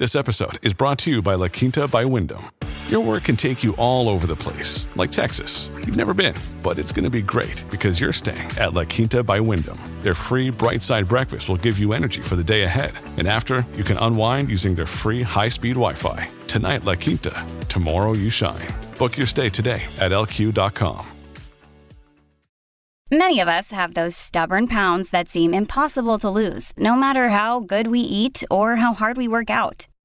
This episode is brought to you by La Quinta by Wyndham. Your work can take you all over the place, like Texas. You've never been, but it's going to be great because you're staying at La Quinta by Wyndham. Their free bright side breakfast will give you energy for the day ahead. And after, you can unwind using their free high speed Wi Fi. Tonight, La Quinta. Tomorrow, you shine. Book your stay today at lq.com. Many of us have those stubborn pounds that seem impossible to lose, no matter how good we eat or how hard we work out.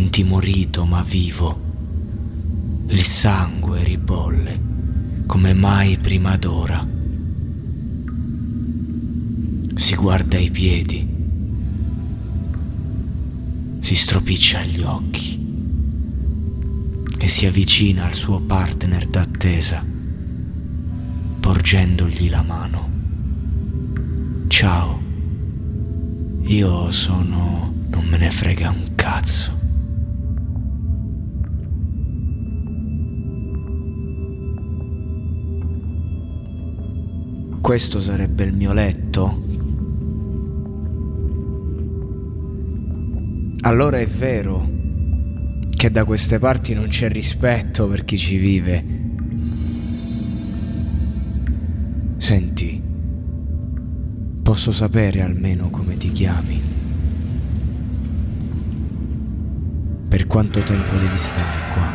Intimorito ma vivo, il sangue ribolle come mai prima d'ora. Si guarda i piedi, si stropiccia gli occhi e si avvicina al suo partner d'attesa, porgendogli la mano. Ciao, io sono... non me ne frega un cazzo. Questo sarebbe il mio letto? Allora è vero che da queste parti non c'è rispetto per chi ci vive. Senti, posso sapere almeno come ti chiami? Per quanto tempo devi stare qua?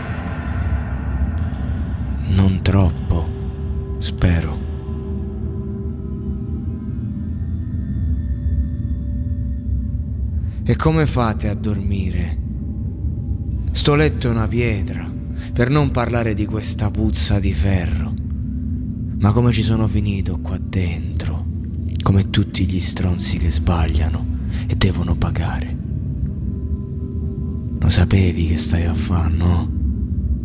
Non troppo, spero. E come fate a dormire? Sto letto una pietra, per non parlare di questa puzza di ferro. Ma come ci sono finito qua dentro? Come tutti gli stronzi che sbagliano e devono pagare. Lo sapevi che stai a fare, no?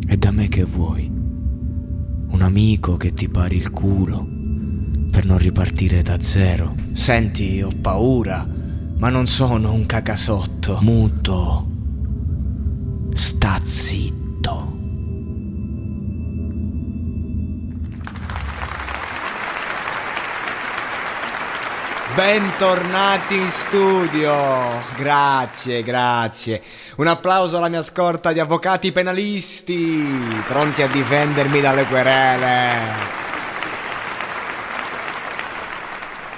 E da me che vuoi? Un amico che ti pari il culo per non ripartire da zero? Senti, ho paura ma non sono un cacasotto. Muto. Sta zitto. Bentornati in studio. Grazie, grazie. Un applauso alla mia scorta di avvocati penalisti, pronti a difendermi dalle querele.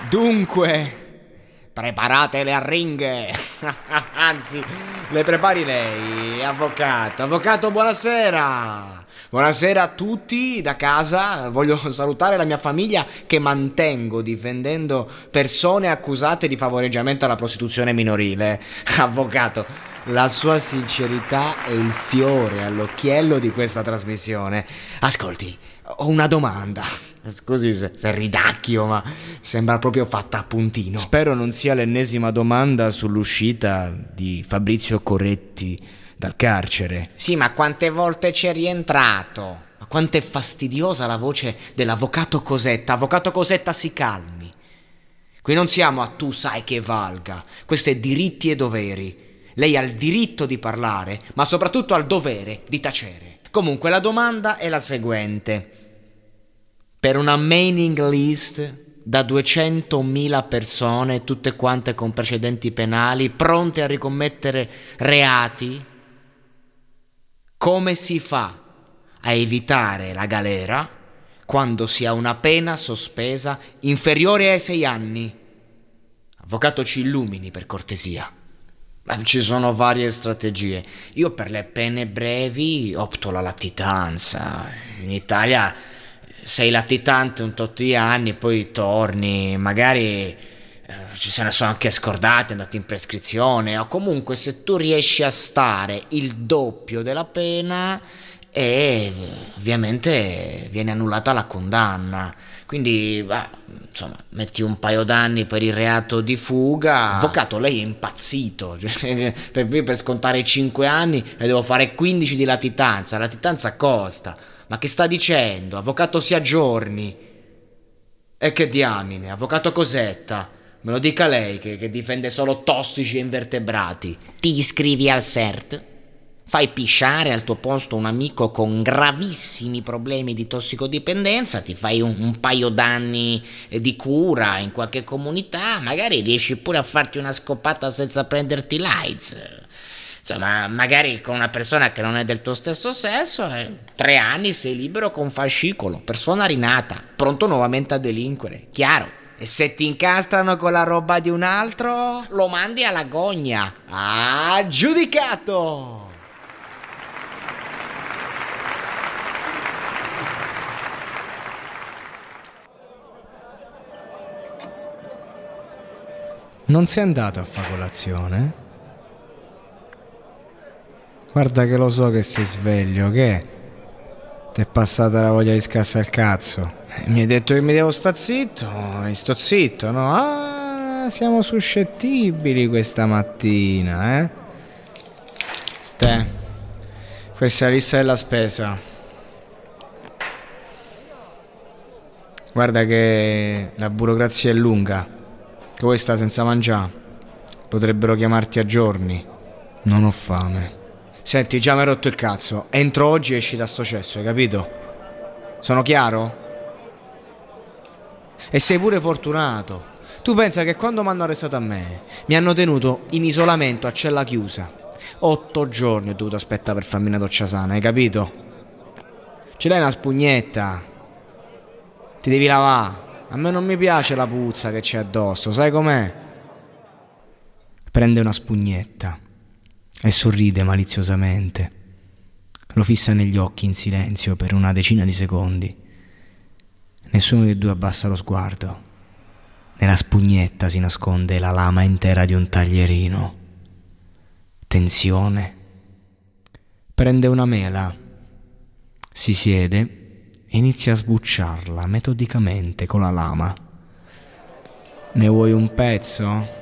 Dunque, Preparate le arringhe. Anzi, le prepari lei, avvocato. Avvocato, buonasera. Buonasera a tutti da casa. Voglio salutare la mia famiglia che mantengo difendendo persone accusate di favoreggiamento alla prostituzione minorile. Avvocato, la sua sincerità è il fiore all'occhiello di questa trasmissione. Ascolti, ho una domanda. Scusi se, se ridacchio, ma sembra proprio fatta a puntino. Spero non sia l'ennesima domanda sull'uscita di Fabrizio Corretti dal carcere. Sì, ma quante volte ci è rientrato? Ma quanto è fastidiosa la voce dell'avvocato Cosetta. Avvocato Cosetta, si calmi. Qui non siamo a tu sai che valga. Questo è diritti e doveri. Lei ha il diritto di parlare, ma soprattutto ha il dovere di tacere. Comunque la domanda è la seguente per una mailing list da 200.000 persone, tutte quante con precedenti penali, pronte a ricommettere reati, come si fa a evitare la galera quando si ha una pena sospesa inferiore ai sei anni? Avvocato ci illumini per cortesia. Ci sono varie strategie. Io per le pene brevi opto la latitanza. In Italia sei latitante un tot di anni, poi torni, magari eh, ci se ne sono anche scordati, andati in prescrizione, o comunque se tu riesci a stare il doppio della pena e ovviamente viene annullata la condanna. Quindi, bah, insomma, metti un paio d'anni per il reato di fuga. Avvocato, lei è impazzito. Per, per scontare 5 anni e devo fare 15 di latitanza. La latitanza costa. Ma che sta dicendo? Avvocato si aggiorni. E che diamine, avvocato Cosetta. Me lo dica lei che, che difende solo tossici e invertebrati. Ti iscrivi al CERT? Fai pisciare al tuo posto un amico con gravissimi problemi di tossicodipendenza, ti fai un, un paio d'anni di cura in qualche comunità, magari riesci pure a farti una scopata senza prenderti l'AIDS. Insomma, magari con una persona che non è del tuo stesso sesso, eh, tre anni sei libero con fascicolo, persona rinata, pronto nuovamente a delinquere, chiaro. E se ti incastrano con la roba di un altro, lo mandi alla gogna. Ah, giudicato! Non sei andato a fa colazione? Guarda che lo so che sei sveglio, che? Ti è passata la voglia di scassare il cazzo. Mi hai detto che mi devo sta zitto, e sto zitto, no? Ah, siamo suscettibili questa mattina, eh? Te, questa è la lista della spesa. Guarda che la burocrazia è lunga che vuoi sta senza mangiare. Potrebbero chiamarti a giorni. Non ho fame. Senti, già mi hai rotto il cazzo. Entro oggi esci da sto cesso, hai capito? Sono chiaro? E sei pure fortunato. Tu pensa che quando mi hanno arrestato a me, mi hanno tenuto in isolamento a cella chiusa. Otto giorni ho dovuto aspettare per farmi una doccia sana, hai capito? Ce l'hai una spugnetta. Ti devi lavare. A me non mi piace la puzza che c'è addosso, sai com'è? Prende una spugnetta e sorride maliziosamente. Lo fissa negli occhi in silenzio per una decina di secondi. Nessuno dei due abbassa lo sguardo. Nella spugnetta si nasconde la lama intera di un taglierino. Tensione. Prende una mela, si siede e inizia a sbucciarla metodicamente con la lama. Ne vuoi un pezzo?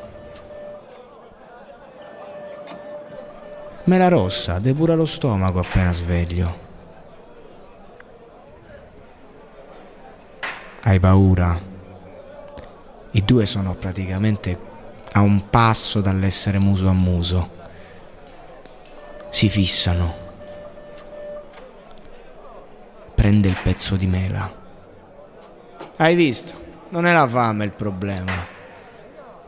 Mela rossa, depura lo stomaco appena sveglio. Hai paura? I due sono praticamente a un passo dall'essere muso a muso. Si fissano prende il pezzo di mela. Hai visto? Non è la fame il problema.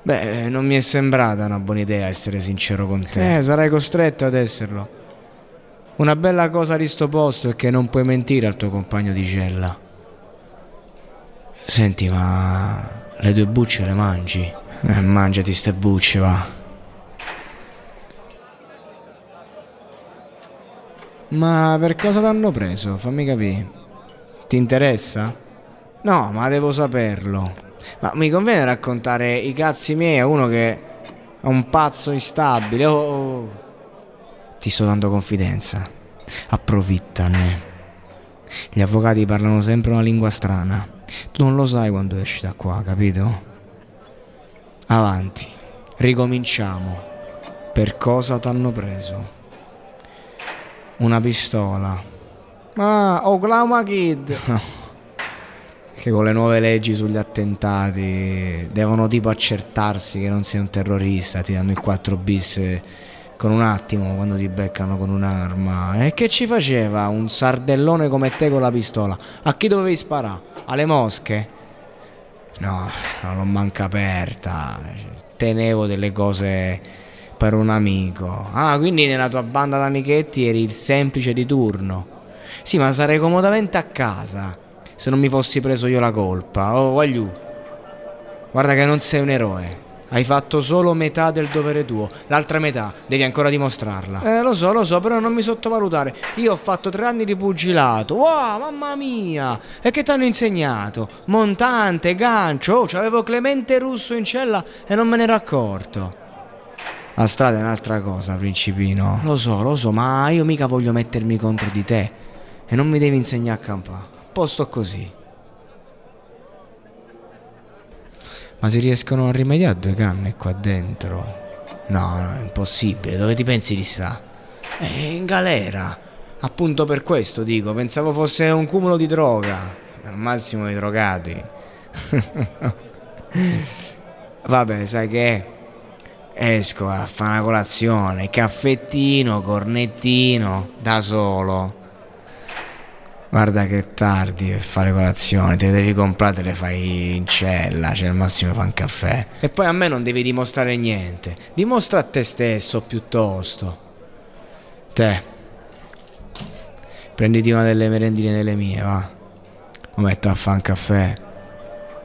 Beh, non mi è sembrata una buona idea essere sincero con te. Eh, sarai costretto ad esserlo. Una bella cosa di sto posto è che non puoi mentire al tuo compagno di cella. Senti, ma le due bucce le mangi? Eh, mangiati ste bucce, va. Ma per cosa t'hanno preso? Fammi capire. Ti interessa? No, ma devo saperlo. Ma mi conviene raccontare i cazzi miei a uno che è un pazzo instabile. Oh, oh. Ti sto dando confidenza. Approfittane. Gli avvocati parlano sempre una lingua strana. Tu non lo sai quando esci da qua, capito? Avanti. Ricominciamo. Per cosa t'hanno preso? una pistola. Ah, Oklahoma Kid. che con le nuove leggi sugli attentati devono tipo accertarsi che non sei un terrorista, ti danno il 4 bis con un attimo quando ti beccano con un'arma. E che ci faceva un sardellone come te con la pistola? A chi dovevi sparare? Alle mosche? No, non l'ho manca aperta. Tenevo delle cose per un amico. Ah, quindi nella tua banda d'amichetti eri il semplice di turno. Sì, ma sarei comodamente a casa se non mi fossi preso io la colpa. Oh, voglio. Guarda che non sei un eroe. Hai fatto solo metà del dovere tuo, l'altra metà devi ancora dimostrarla. Eh, lo so, lo so, però non mi sottovalutare. Io ho fatto tre anni di pugilato. Wow, mamma mia! E che ti hanno insegnato? Montante, gancio. Oh, c'avevo Clemente Russo in cella e non me ne ero accorto. La strada è un'altra cosa, principino. Lo so, lo so, ma io mica voglio mettermi contro di te. e non mi devi insegnare a campare. Posto così. Ma si riescono a rimediare due canne qua dentro? No, no, è impossibile. Dove ti pensi di sta? È in galera. Appunto per questo dico, pensavo fosse un cumulo di droga. Al massimo i drogati. Vabbè, sai che Esco a fare una colazione, caffettino, cornettino, da solo. Guarda che tardi per fare colazione, te le devi comprare, te le fai in cella, cioè al massimo fa un caffè. E poi a me non devi dimostrare niente, dimostra a te stesso piuttosto. Te, prenditi una delle merendine delle mie, va. Lo metto a fare un caffè.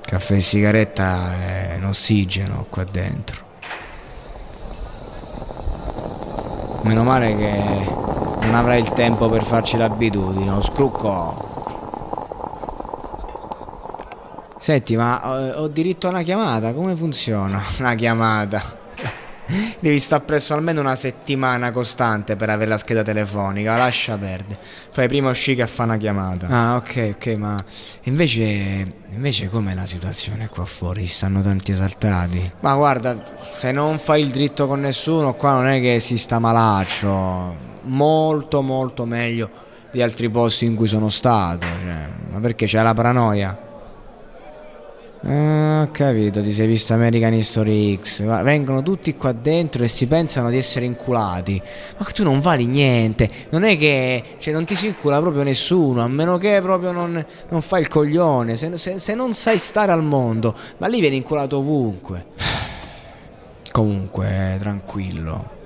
Caffè e sigaretta è un ossigeno qua dentro. Meno male che non avrai il tempo per farci l'abitudine, lo scrucco. Senti, ma ho, eh, ho diritto a una chiamata? Come funziona una chiamata? Devi stare presso almeno una settimana costante per avere la scheda telefonica, lascia perdere. Fai prima uscire che a fare una chiamata. Ah, ok, ok, ma invece. Invece com'è la situazione qua fuori? Stanno tanti esaltati. Ma guarda, se non fai il dritto con nessuno, qua non è che si sta malaccio. Molto, molto meglio di altri posti in cui sono stato. Cioè, ma perché c'è la paranoia? Ah, ho capito, ti sei visto American History X. Vengono tutti qua dentro e si pensano di essere inculati. Ma tu non vali niente. Non è che. Cioè, non ti si incula proprio nessuno. A meno che proprio non, non fai il coglione. Se, se, se non sai stare al mondo, ma lì vieni inculato ovunque. Comunque, tranquillo.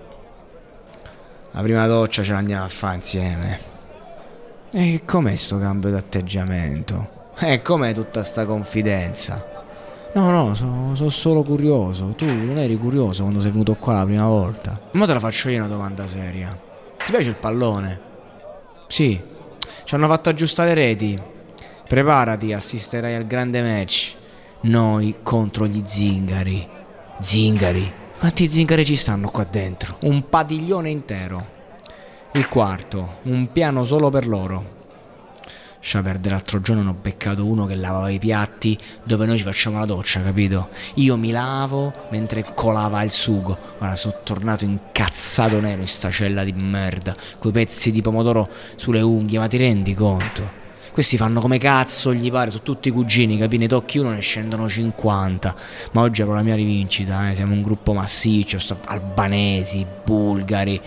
La prima doccia ce l'andiamo a fare insieme. E com'è sto cambio d'atteggiamento? E com'è tutta sta confidenza? No, no, sono so solo curioso. Tu non eri curioso quando sei venuto qua la prima volta. Ma te la faccio io una domanda seria. Ti piace il pallone? Sì. Ci hanno fatto aggiustare le reti. Preparati, assisterai al grande match. Noi contro gli zingari. Zingari? Quanti zingari ci stanno qua dentro? Un padiglione intero. Il quarto, un piano solo per loro. Lascia perdere l'altro giorno ho beccato uno che lavava i piatti dove noi ci facciamo la doccia, capito? Io mi lavo mentre colava il sugo. Guarda, sono tornato incazzato nero in sta cella di merda, coi pezzi di pomodoro sulle unghie, ma ti rendi conto? Questi fanno come cazzo gli pare, sono tutti cugini, capi? Ne tocchi uno, ne scendono 50. Ma oggi avrò la mia rivincita, eh? siamo un gruppo massiccio, albanesi, bulgari.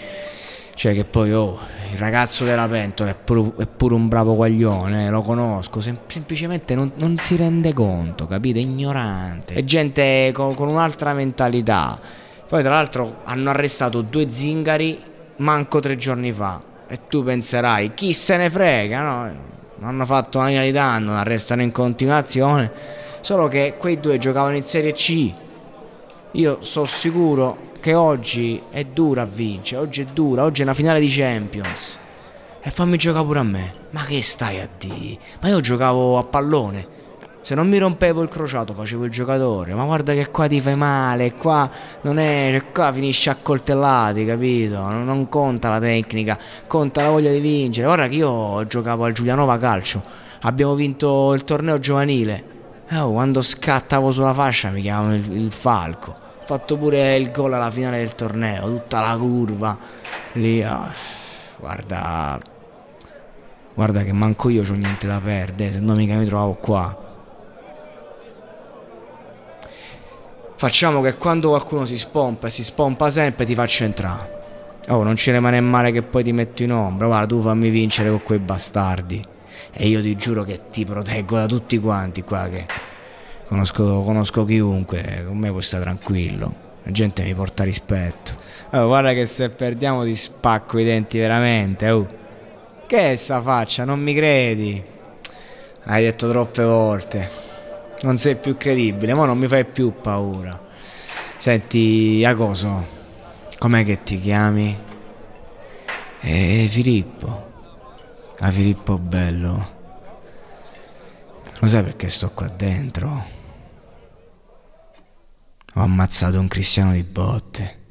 Cioè che poi, oh, il ragazzo della pentola è pure, è pure un bravo guaglione, eh, lo conosco, sem- semplicemente non, non, si rende conto, capite? Ignorante. È gente con, con un'altra mentalità. Poi tra l'altro hanno arrestato due zingari manco tre giorni fa. E tu penserai, chi se ne frega, no? Hanno fatto linea di danno, arrestano in continuazione. Solo che quei due giocavano in Serie C. Io sono sicuro che oggi è dura a vincere, oggi è dura, oggi è una finale di Champions. E fammi giocare pure a me. Ma che stai a dire? Ma io giocavo a pallone. Se non mi rompevo il crociato facevo il giocatore. Ma guarda che qua ti fai male, qua non è. Cioè qua finisci a coltellati, capito? Non, non conta la tecnica, conta la voglia di vincere. Guarda che io giocavo al Giulianova Calcio. Abbiamo vinto il torneo giovanile. Oh, quando scattavo sulla fascia mi chiamavano il, il falco fatto pure il gol alla finale del torneo, tutta la curva lì. Oh, guarda, guarda che manco io ho niente da perdere, se no mica mi trovavo qua. Facciamo che quando qualcuno si spompa e si spompa sempre ti faccio entrare. Oh, non ci rimane male che poi ti metto in ombra. Guarda, tu fammi vincere con quei bastardi. E io ti giuro che ti proteggo da tutti quanti qua che conosco, conosco chiunque, con me puoi stare tranquillo, la gente mi porta rispetto. Oh, guarda che se perdiamo ti spacco i denti veramente, oh. Che è sta faccia, non mi credi? Hai detto troppe volte. Non sei più credibile, ma non mi fai più paura. Senti, Agoso, com'è che ti chiami? Eh, Filippo. Ah, Filippo bello. Lo sai perché sto qua dentro? Ho ammazzato un cristiano di botte.